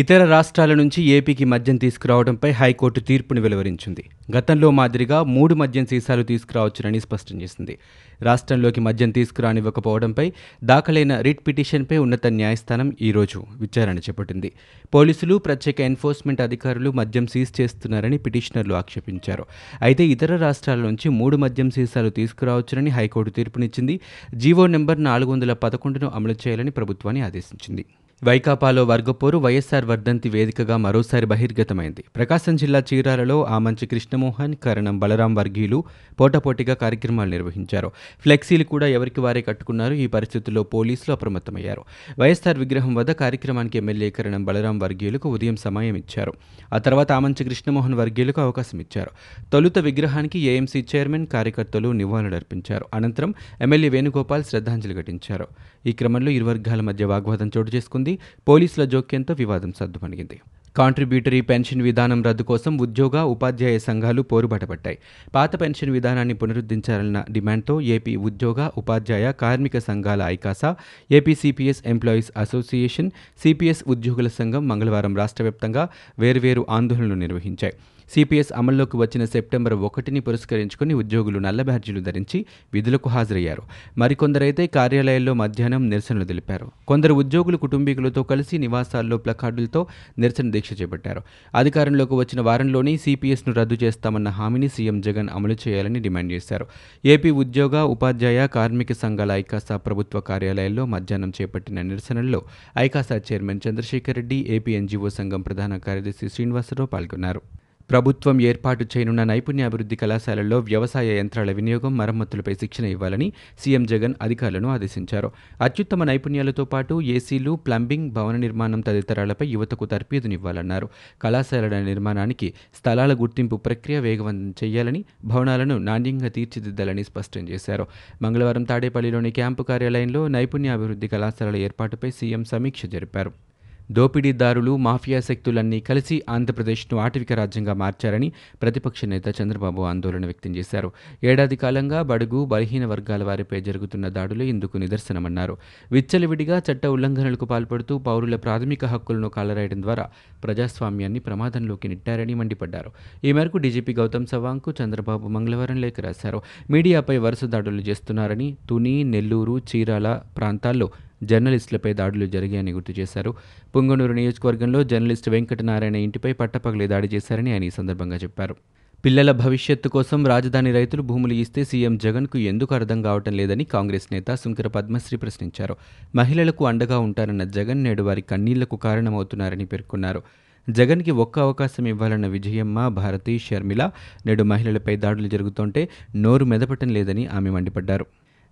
ఇతర రాష్ట్రాల నుంచి ఏపీకి మద్యం తీసుకురావడంపై హైకోర్టు తీర్పును వెలువరించింది. గతంలో మాదిరిగా మూడు మద్యం సీసాలు తీసుకురావచ్చునని స్పష్టం చేసింది. రాష్ట్రంలోకి మద్యం తీసుకురానివ్వకపోవడంపై దాఖలైన రిట్ పిటిషన్పై ఉన్నత న్యాయస్థానం ఈ రోజు విచారణ చేపట్టింది. పోలీసులు ప్రత్యేక ఎన్ఫోర్స్మెంట్ అధికారులు మద్యం సీజ్ చేస్తున్నారని పిటిషనర్లు ఆక్షేపించారు. అయితే ఇతర రాష్ట్రాల నుంచి మూడు మద్యం సీసాలు తీసుకురావచ్చునని హైకోర్టు తీర్పునిచ్చింది. జీవో నెంబర్ నాలుగు వందల పదకొండును అమలు చేయాలని ప్రభుత్వాన్ని ఆదేశించింది. వైకాపాలో వర్గపోరు వైఎస్సార్ వర్ధంతి వేదికగా మరోసారి బహిర్గతమైంది. ప్రకాశం జిల్లా చీరాలలో ఆమంచి కృష్ణమోహన్ కరణం బలరాం వర్గీయులు పోటాపోటీగా కార్యక్రమాలు నిర్వహించారు. ఫ్లెక్సీలు కూడా ఎవరికి వారే కట్టుకున్నారు ఈ పరిస్థితుల్లో పోలీసులు అప్రమత్తమయ్యారు. వైఎస్సార్ విగ్రహం వద్ద కార్యక్రమానికి ఎమ్మెల్యే కరణం బలరాం వర్గీయులకు ఉదయం సమయం ఇచ్చారు. ఆ తర్వాత ఆమంచి కృష్ణమోహన్ వర్గీయులకు అవకాశం ఇచ్చారు. తొలుత విగ్రహానికి ఏఎంసీ చైర్మన్ కార్యకర్తలు నివాళులర్పించారు. అనంతరం ఎమ్మెల్యే వేణుగోపాల్ శ్రద్ధాంజలి ఘటించారు. ఈ క్రమంలో ఇరు వర్గాల మధ్య వాగ్వాదం చోటు చేసుకుంది. పోలీసుల జోక్యంతో వివాదం సద్దుమణిగింది కాంట్రిబ్యూటరీ పెన్షన్ విధానం రద్దు కోసం ఉద్యోగ ఉపాధ్యాయ సంఘాలు పోరుబాటపట్టాయి పాత పెన్షన్ విధానాన్ని పునరుద్ధరించాలన్న డిమాండ్తో ఏపీ ఉద్యోగ ఉపాధ్యాయ కార్మిక సంఘాల ఐకాసా AP CPS employees association CPS ఉద్యోగుల సంఘం మంగళవారం రాష్ట్ర వ్యాప్తంగా వేర్వేరు ఆందోళనలు నిర్వహించాయి. సిపిఎస్ అమల్లోకి వచ్చిన సెప్టెంబర్ ఒకటిని పురస్కరించుకుని ఉద్యోగులు నల్ల బ్యాడ్జీలు ధరించి విధులకు హాజరయ్యారు. మరికొందరైతే కార్యాలయాల్లో మధ్యాహ్నం నిరసనలు తెలిపారు. కొందరు ఉద్యోగులు కుటుంబీకులతో కలిసి నివాసాల్లో ప్లకార్డులతో నిరసన దీక్ష చేపట్టారు. అధికారంలోకి వచ్చిన వారంలోనే సిపిఎస్ను రద్దు చేస్తామన్న హామీని సీఎం జగన్ అమలు చేయాలని డిమాండ్ చేశారు. ఏపీ ఉద్యోగ ఉపాధ్యాయ కార్మిక సంఘాల ఐకాసా ప్రభుత్వ కార్యాలయాల్లో మధ్యాహ్నం చేపట్టిన నిరసనల్లో ఐకాసా chairman Chandrasekhar Reddy AP NGO సంఘం ప్రధాన కార్యదర్శి శ్రీనివాసరావు పాల్గొన్నారు. ప్రభుత్వం ఏర్పాటు చేయనున్న నైపుణ్యాభివృద్ధి కళాశాలల్లో వ్యవసాయ యంత్రాల వినియోగం మరమ్మతులపై శిక్షణ ఇవ్వాలని సీఎం జగన్ అధికారులను ఆదేశించారు. అత్యుత్తమ నైపుణ్యాలతో పాటు ఏసీలు ప్లంబింగ్ భవన నిర్మాణం తదితరాలపై యువతకు తర్పీదునివ్వాలన్నారు కళాశాలల నిర్మాణానికి స్థలాల గుర్తింపు ప్రక్రియ వేగవంతం చేయాలని భవనాలను నాణ్యంగా తీర్చిదిద్దాలని స్పష్టం చేశారు. మంగళవారం తాడేపల్లిలోని క్యాంపు కార్యాలయంలో నైపుణ్యాభివృద్ధి కళాశాలల ఏర్పాటుపై సీఎం సమీక్ష జరిపారు. దోపిడీదారులు మాఫియా శక్తులన్నీ కలిసి ఆంధ్రప్రదేశ్ను ఆటవిక రాజ్యంగా మార్చారని ప్రతిపక్ష నేత చంద్రబాబు ఆందోళన వ్యక్తం చేశారు. ఏడాది కాలంగా బడుగు బలహీన వర్గాల వారిపై జరుగుతున్న దాడులు ఇందుకు నిదర్శనమన్నారు. విచ్చలవిడిగా చట్ట ఉల్లంఘనలకు పాల్పడుతూ పౌరుల ప్రాథమిక హక్కులను కాలరాయడం ద్వారా ప్రజాస్వామ్యాన్ని ప్రమాదంలోకి నెట్టారని మండిపడ్డారు. ఈ మేరకు డీజీపీ గౌతమ్ సవాంగ్కు చంద్రబాబు మంగళవారం లేఖ రాశారు. మీడియాపై వరుస దాడులు చేస్తున్నారని తుని నెల్లూరు చీరాల ప్రాంతాల్లో జర్నలిస్టులపై దాడులు జరిగాయని గుర్తు చేశారు. పుంగనూరు నియోజకవర్గంలో జర్నలిస్టు వెంకటనారాయణ ఇంటిపై పట్టపగలే దాడి చేశారని ఆయన ఈ సందర్భంగా చెప్పారు. పిల్లల భవిష్యత్తు కోసం రాజధాని రైతులు భూములు ఇస్తే సీఎం జగన్కు ఎందుకు అర్థం కావటం లేదని కాంగ్రెస్ నేత సుంకర పద్మశ్రీ ప్రశ్నించారు. మహిళలకు అండగా ఉంటారన్న జగన్ నేడు వారి కన్నీళ్ళకు కారణమవుతున్నారని పేర్కొన్నారు. జగన్కి ఒక్క అవకాశం ఇవ్వాలన్న విజయమ్మ భారతి షర్మిల నేడు మహిళలపై దాడులు జరుగుతుంటే నోరు మెదపటం లేదని ఆమె మండిపడ్డారు.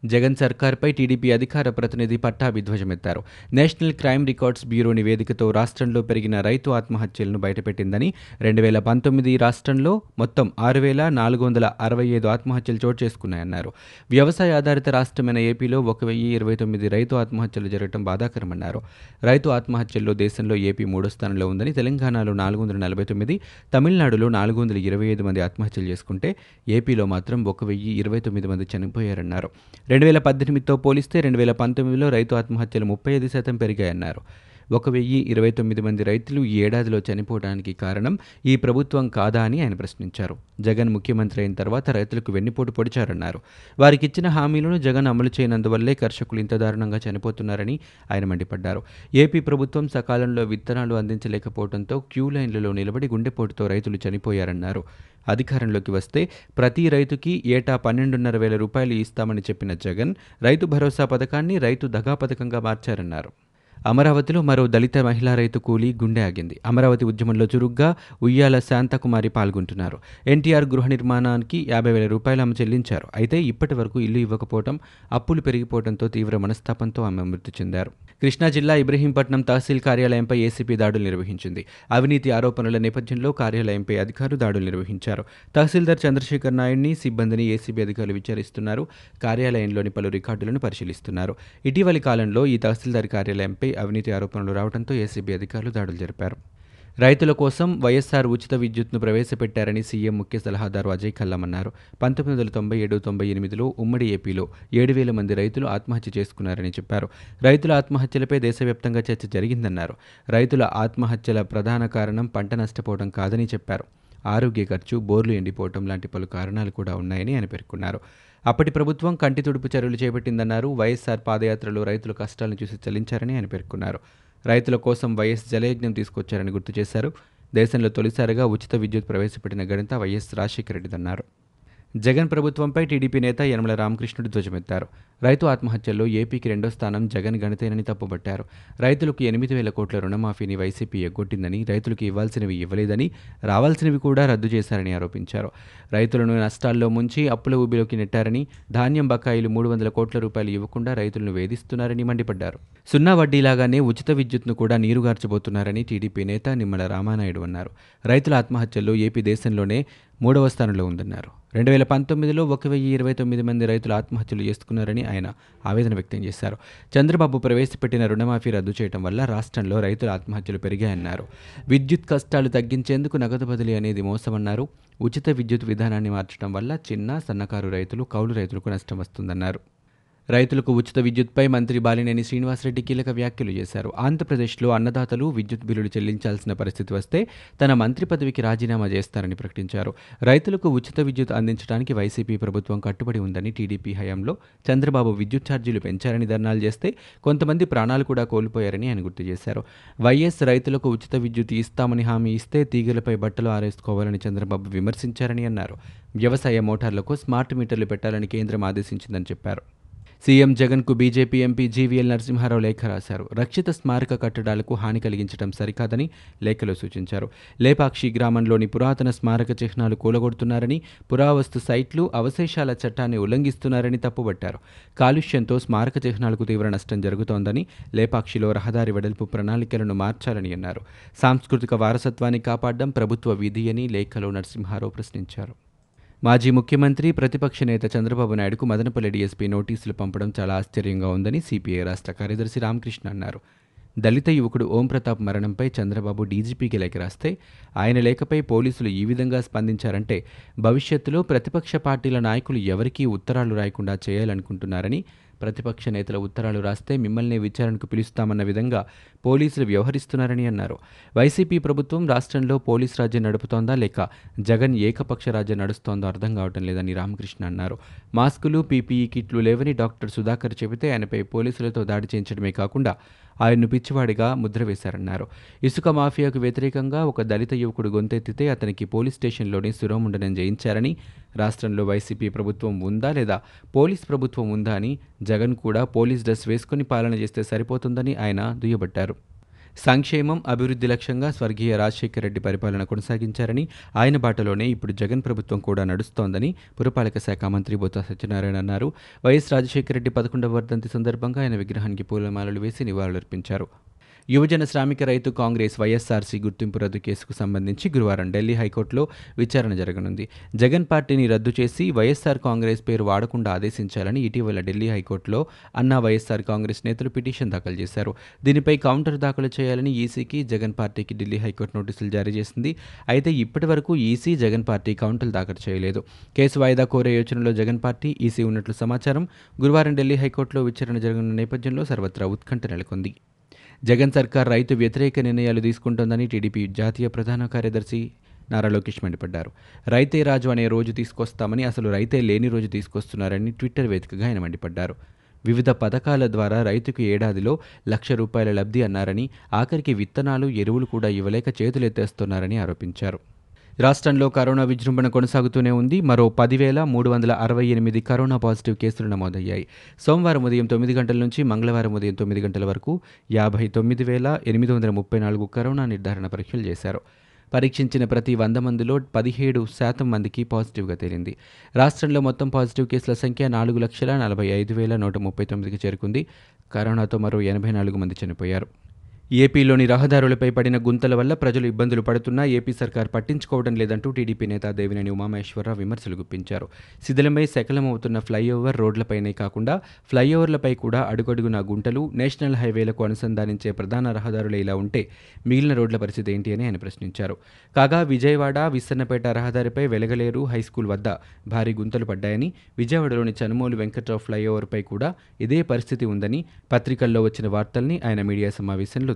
జగన్ సర్కార్పై టీడీపీ అధికార ప్రతినిధి పట్టా విధ్వజమెత్తారు. నేషనల్ క్రైమ్ రికార్డ్స్ బ్యూరో నివేదికతో రాష్ట్రంలో పెరిగిన రైతు ఆత్మహత్యలను బయటపెట్టిందని రెండు వేల పంతొమ్మిది రాష్ట్రంలో మొత్తం ఆరు వేల నాలుగు వందల అరవై ఐదు ఆత్మహత్యలు చోటు చేసుకున్నాయన్నారు. వ్యవసాయ ఆధారిత రాష్ట్రమైన ఏపీలో ఒక వెయ్యి ఇరవై తొమ్మిది రైతు ఆత్మహత్యలు జరగడం బాధాకరమన్నారు. రైతు ఆత్మహత్యల్లో దేశంలో ఏపీ మూడో స్థానంలో ఉందని తెలంగాణలో నాలుగు వందల నలభై తొమ్మిది తమిళనాడులో నాలుగు వందల ఇరవై ఐదు మంది ఆత్మహత్యలు చేసుకుంటే ఏపీలో మాత్రం ఒక వెయ్యి ఇరవై తొమ్మిది మంది చనిపోయారన్నారు. రెండు వేల పద్దెనిమిదితో పోలిస్తే రెండు వేల పంతొమ్మిదిలో రైతు ఆత్మహత్యలు ముప్పై ఐదు శాతం పెరిగాయన్నారు. ఒక వెయ్యి ఇరవై తొమ్మిది మంది రైతులు ఈ ఏడాదిలో చనిపోవడానికి కారణం ఈ ప్రభుత్వం కాదా అని ఆయన ప్రశ్నించారు. జగన్ ముఖ్యమంత్రి అయిన తర్వాత రైతులకు వెన్నుపోటు పొడిచారన్నారు. వారికి ఇచ్చిన హామీలను జగన్ అమలు చేయనందువల్లే కర్షకులు ఇంత దారుణంగా చనిపోతున్నారని ఆయన మండిపడ్డారు. ఏపీ ప్రభుత్వం సకాలంలో విత్తనాలు అందించలేకపోవడంతో క్యూ లైన్లలో నిలబడి గుండెపోటుతో రైతులు చనిపోయారన్నారు. అధికారంలోకి వస్తే ప్రతి రైతుకి ఏటా పన్నెండున్నర వేల రూపాయలు ఇస్తామని చెప్పిన జగన్ రైతు భరోసా పథకాన్ని రైతు దగా పథకంగా మార్చారన్నారు. అమరావతిలో మరో దళిత మహిళా రైతు కూలీ గుండె ఆగింది. అమరావతి ఉద్యమంలో చురుగ్గా ఉయ్యాల శాంతకుమారి పాల్గొంటున్నారు. ఎన్టీఆర్ గృహ నిర్మాణానికి యాభై వేల రూపాయలు ఆమె చెల్లించారు. అయితే ఇప్పటి వరకు ఇల్లు ఇవ్వకపోవడం అప్పులు పెరిగిపోవడంతో తీవ్ర మనస్తాపంతో ఆమె మృతి చెందారు. కృష్ణా జిల్లా ఇబ్రహీంపట్నం తహసీల్ కార్యాలయంపై ఏసీపీ దాడులు నిర్వహించింది. అవినీతి ఆరోపణల నేపథ్యంలో కార్యాలయంపై అధికారులు దాడులు నిర్వహించారు. తహసీల్దార్ చంద్రశేఖర్ నాయుడిని సిబ్బందిని ఏసీబీ అధికారులు విచారిస్తున్నారు. కార్యాలయంలోని పలు రికార్డులను పరిశీలిస్తున్నారు. ఇటీవలి కాలంలో ఈ తహసీల్దార్ కార్యాలయంపై అవినీతి ఆరోపణలు రావడంతో ఏసీబీ అధికారులు దాడులు జరిపారు. రైతుల కోసం వైఎస్ఆర్ ఉచిత విద్యుత్ను ప్రవేశపెట్టారని సీఎం ముఖ్య సలహాదారు అజయ్ కల్లం అన్నారు పంతొమ్మిది వందల తొంభై ఏడు తొంభై ఎనిమిదిలో ఉమ్మడి ఏపీలో ఏడు వేల మంది రైతులు ఆత్మహత్య చేసుకున్నారని చెప్పారు. రైతుల ఆత్మహత్యలపై దేశవ్యాప్తంగా చర్చ జరిగిందన్నారు. రైతుల ఆత్మహత్యల ప్రధాన కారణం పంట నష్టపోవడం కాదని చెప్పారు. ఆరోగ్య ఖర్చు బోర్లు ఎండిపోవటం లాంటి పలు కారణాలు కూడా ఉన్నాయని ఆయన పేర్కొన్నారు. అప్పటి ప్రభుత్వం కంటి తుడుపు చర్యలు చేపట్టిందన్నారు. వైఎస్ఆర్ పాదయాత్రలో రైతుల కష్టాలను చూసి చలించారని ఆయన పేర్కొన్నారు. రైతుల కోసం వైఎస్ జలయజ్ఞం తీసుకొచ్చారని గుర్తు చేశారు. దేశంలో తొలిసారిగా ఉచిత విద్యుత్ ప్రవేశపెట్టిన ఘనత వైఎస్ రాజశేఖర రెడ్డిదన్నారు. జగన్ ప్రభుత్వంపై టీడీపీ నేత యనమల రామకృష్ణుడు ధ్వజమెత్తారు. రైతు ఆత్మహత్యల్లో ఏపీకి రెండో స్థానం జగన్ గణితేనని తప్పుబట్టారు రైతులకు ఎనిమిది వేల కోట్ల రుణమాఫీని వైసీపీ ఎగ్గొట్టిందని రైతులకు ఇవ్వాల్సినవి ఇవ్వలేదని రావాల్సినవి కూడా రద్దు చేశారని ఆరోపించారు. రైతులను నష్టాల్లో ముంచి అప్పుల ఊబిలోకి నెట్టారని ధాన్యం బకాయిలు మూడు వందల కోట్ల రూపాయలు ఇవ్వకుండా రైతులను వేధిస్తున్నారని మండిపడ్డారు. సున్నా వడ్డీలాగానే ఉచిత విద్యుత్ను కూడా నీరుగార్చబోతున్నారని టీడీపీ నేత నిమ్మల రామానాయుడు అన్నారు. రైతుల ఆత్మహత్యల్లో ఏపీ దేశంలోనే మూడవ స్థానంలో ఉందన్నారు. రెండు వేల పంతొమ్మిదిలో ఒక వెయ్యి ఇరవై తొమ్మిది మంది రైతులు ఆత్మహత్యలు చేసుకున్నారని ఆయన ఆవేదన వ్యక్తం చేశారు. చంద్రబాబు ప్రవేశపెట్టిన రుణమాఫీ రద్దు చేయడం వల్ల రాష్ట్రంలో రైతుల ఆత్మహత్యలు పెరిగాయన్నారు. విద్యుత్ కష్టాలు తగ్గించేందుకు నగదు బదిలీ అనేది మోసమన్నారు. ఉచిత విద్యుత్ విధానాన్ని మార్చడం వల్ల చిన్న సన్నకారు రైతులు కౌలు రైతులకు నష్టం వస్తుందన్నారు. రైతులకు ఉచిత విద్యుత్పై మంత్రి బాలినేని శ్రీనివాసరెడ్డి కీలక వ్యాఖ్యలు చేశారు. ఆంధ్రప్రదేశ్లో అన్నదాతలు విద్యుత్ బిల్లులు చెల్లించాల్సిన పరిస్థితి వస్తే తన మంత్రి పదవికి రాజీనామా చేస్తారని ప్రకటించారు. రైతులకు ఉచిత విద్యుత్ అందించడానికి వైసీపీ ప్రభుత్వం కట్టుబడి ఉందని టీడీపీ హయాంలో చంద్రబాబు విద్యుత్ ఛార్జీలు పెంచారని ధర్నాలు చేస్తే కొంతమంది ప్రాణాలు కూడా కోల్పోయారని ఆయన గుర్తు చేశారు. వైఎస్ రైతులకు ఉచిత విద్యుత్ ఇస్తామని హామీ ఇస్తే తీగలపై బట్టలు ఆరేసుకోవాలని చంద్రబాబు విమర్శించారని అన్నారు. వ్యవసాయ మోటార్లకు స్మార్ట్ మీటర్లు పెట్టాలని కేంద్రం ఆదేశించిందని చెప్పారు. సీఎం జగన్కు బీజేపీ ఎంపీ జీవీఎల్ నరసింహారావు లేఖ రాశారు. రక్షిత స్మారక కట్టడాలకు హాని కలిగించడం సరికాదని లేఖలో సూచించారు. లేపాక్షి గ్రామంలోని పురాతన స్మారక చిహ్నాలు కూలగొడుతున్నారని పురావస్తు సైట్లు అవశేషాల చట్టాన్ని ఉల్లంఘిస్తున్నారని తప్పుబట్టారు. కాలుష్యంతో స్మారక చిహ్నాలకు తీవ్ర నష్టం జరుగుతోందని లేపాక్షిలో రహదారి వెడల్పు ప్రణాళికలను మార్చాలని అన్నారు. సాంస్కృతిక వారసత్వాన్ని కాపాడడం ప్రభుత్వ విధి అని లేఖలో నరసింహారావు ప్రశ్నించారు. మాజీ ముఖ్యమంత్రి ప్రతిపక్ష నేత చంద్రబాబు నాయుడుకు మదనపల్లి డీఎస్పీ నోటీసులు పంపడం చాలా ఆశ్చర్యంగా ఉందని సిపిఐ రాష్ట్ర కార్యదర్శి రామకృష్ణ అన్నారు. దళిత యువకుడు ఓం ప్రతాప్ మరణంపై చంద్రబాబు డీజీపీకి లేఖ రాస్తే ఆయన లేఖపై పోలీసులు ఈ విధంగా స్పందించారంటే భవిష్యత్తులో ప్రతిపక్ష పార్టీల నాయకులు ఎవరికీ ఉత్తరాలు రాయకుండా చేయాలనుకుంటున్నారని ప్రతిపక్ష నేతల ఉత్తరాలు రాస్తే మిమ్మల్ని విచారణకు పిలుస్తామన్న విధంగా పోలీసులు వ్యవహరిస్తున్నారని అన్నారు. వైసీపీ ప్రభుత్వం రాష్ట్రంలో పోలీస్ రాజ్యం నడుపుతోందా లేక జగన్ ఏకపక్ష రాజ్యం నడుస్తోందో అర్థం కావటం లేదని రామకృష్ణ అన్నారు. మాస్కులు పీపీఈ కిట్లు లేవని డాక్టర్ సుధాకర్ చెబితే ఆయనపై పోలీసులతో దాడి చేయించడమే కాకుండా ఆయన్ను పిచ్చివాడిగా ముద్ర వేశారన్నారు. ఇసుక మాఫియాకు వ్యతిరేకంగా ఒక దళిత యువకుడు గొంతెత్తితే అతనికి పోలీస్ స్టేషన్లోనే శిరోముండనం చేయించారని రాష్ట్రంలో వైసీపీ ప్రభుత్వం ఉందా లేదా పోలీస్ ప్రభుత్వం ఉందా అని జగన్ కూడా పోలీస్ డ్రెస్ వేసుకుని పాలన చేస్తే సరిపోతుందని ఆయన దుయ్యబట్టారు. సంక్షేమం అభివృద్ధి లక్ష్యంగా స్వర్గీయ రాజశేఖర రెడ్డి పరిపాలన కొనసాగించారని ఆయన బాటలోనే ఇప్పుడు జగన్ ప్రభుత్వం కూడా నడుస్తోందని పురపాలక శాఖ మంత్రి బొత్స సత్యనారాయణ అన్నారు. వైఎస్ రాజశేఖర రెడ్డి పదకొండవ వర్ధంతి సందర్భంగా ఆయన విగ్రహానికి పూలమాలలు వేసి నివాళులర్పించారు. యువజన శ్రామిక రైతు కాంగ్రెస్ వైఎస్ఆర్సీ గుర్తింపు రద్దు కేసుకు సంబంధించి గురువారం ఢిల్లీ హైకోర్టులో విచారణ జరగనుంది. జగన్ పార్టీని రద్దు చేసి వైఎస్ఆర్ కాంగ్రెస్ పేరు వాడకుండా ఆదేశించాలని ఇటీవల ఢిల్లీ హైకోర్టులో అన్నా వైఎస్ఆర్ కాంగ్రెస్ నేతలు పిటిషన్ దాఖలు చేశారు. దీనిపై కౌంటర్ దాఖలు చేయాలని ఈసీకి జగన్ పార్టీకి ఢిల్లీ హైకోర్టు నోటీసులు జారీ చేసింది. అయితే ఇప్పటి వరకు ఈసీ జగన్ పార్టీ కౌంటర్ దాఖలు చేయలేదు. కేసు వాయిదా కోరే యోచనలో జగన్ పార్టీ ఈసీ ఉన్నట్లు సమాచారం. గురువారం ఢిల్లీ హైకోర్టులో విచారణ జరగనున్న నేపథ్యంలో సర్వత్రా ఉత్కంఠ నెలకొంది. జగన్ సర్కార్ రైతు వ్యతిరేక నిర్ణయాలు తీసుకుంటోందని టీడీపీ జాతీయ ప్రధాన కార్యదర్శి నారా లోకేష్ మండిపడ్డారు. రైతే రాజు అనే రోజు తీసుకొస్తామని అసలు రైతే లేని రోజు తీసుకొస్తున్నారని ట్విట్టర్ వేదికగా ఆయన మండిపడ్డారు. వివిధ పథకాల ద్వారా రైతుకు ఏడాదిలో లక్ష రూపాయల లబ్ధి అన్నారని ఆఖరికి విత్తనాలు ఎరువులు కూడా ఇవ్వలేక చేతులెత్తేస్తున్నారని ఆరోపించారు. రాష్ట్రంలో కరోనా విజృంభణ కొనసాగుతూనే ఉంది. మరో పదివేల మూడు వందల అరవై ఎనిమిది కరోనా పాజిటివ్ కేసులు నమోదయ్యాయి. సోమవారం ఉదయం తొమ్మిది గంటల నుంచి మంగళవారం ఉదయం తొమ్మిది గంటల వరకు యాభై తొమ్మిది వేల ఎనిమిది వందల ముప్పై నాలుగు కరోనా నిర్ధారణ పరీక్షలు చేశారు. పరీక్షించిన ప్రతి వంద మందిలో పదిహేడు శాతం మందికి పాజిటివ్గా తేలింది. రాష్ట్రంలో మొత్తం పాజిటివ్ కేసుల సంఖ్య నాలుగు లక్షల నలభై ఐదు వేల నూట ముప్పై తొమ్మిదికి చేరుకుంది. కరోనాతో మరో ఎనభై నాలుగు మంది చనిపోయారు. ఏపీలోని రహదారులపై పడిన గుంతల వల్ల ప్రజలు ఇబ్బందులు పడుతున్నా ఏపీ సర్కార్ పట్టించుకోవడం లేదంటూ టీడీపీ నేత దేవినేని ఉమామేశ్వరరావు విమర్శలు గుప్పించారు. శిథిలమై శకలమవుతున్న ఫ్లైఓవర్ రోడ్లపైనే కాకుండా ఫ్లైఓవర్లపై కూడా అడుగడుగునా గుంటలు నేషనల్ హైవేలకు అనుసంధానించే ప్రధాన రహదారులు ఇలా ఉంటే మిగిలిన రోడ్ల పరిస్థితి ఏంటి అని ఆయన ప్రశ్నించారు. కాగా విజయవాడ విస్సన్నపేట రహదారిపై వెలగలేరు హైస్కూల్ వద్ద భారీ గుంతలు పడ్డాయని విజయవాడలోని చనుమోలు వెంకట్రావు ఫ్లైఓవర్పై కూడా ఇదే పరిస్థితి ఉందని పత్రికల్లో వచ్చిన వార్తల్ని ఆయన మీడియా సమావేశంలో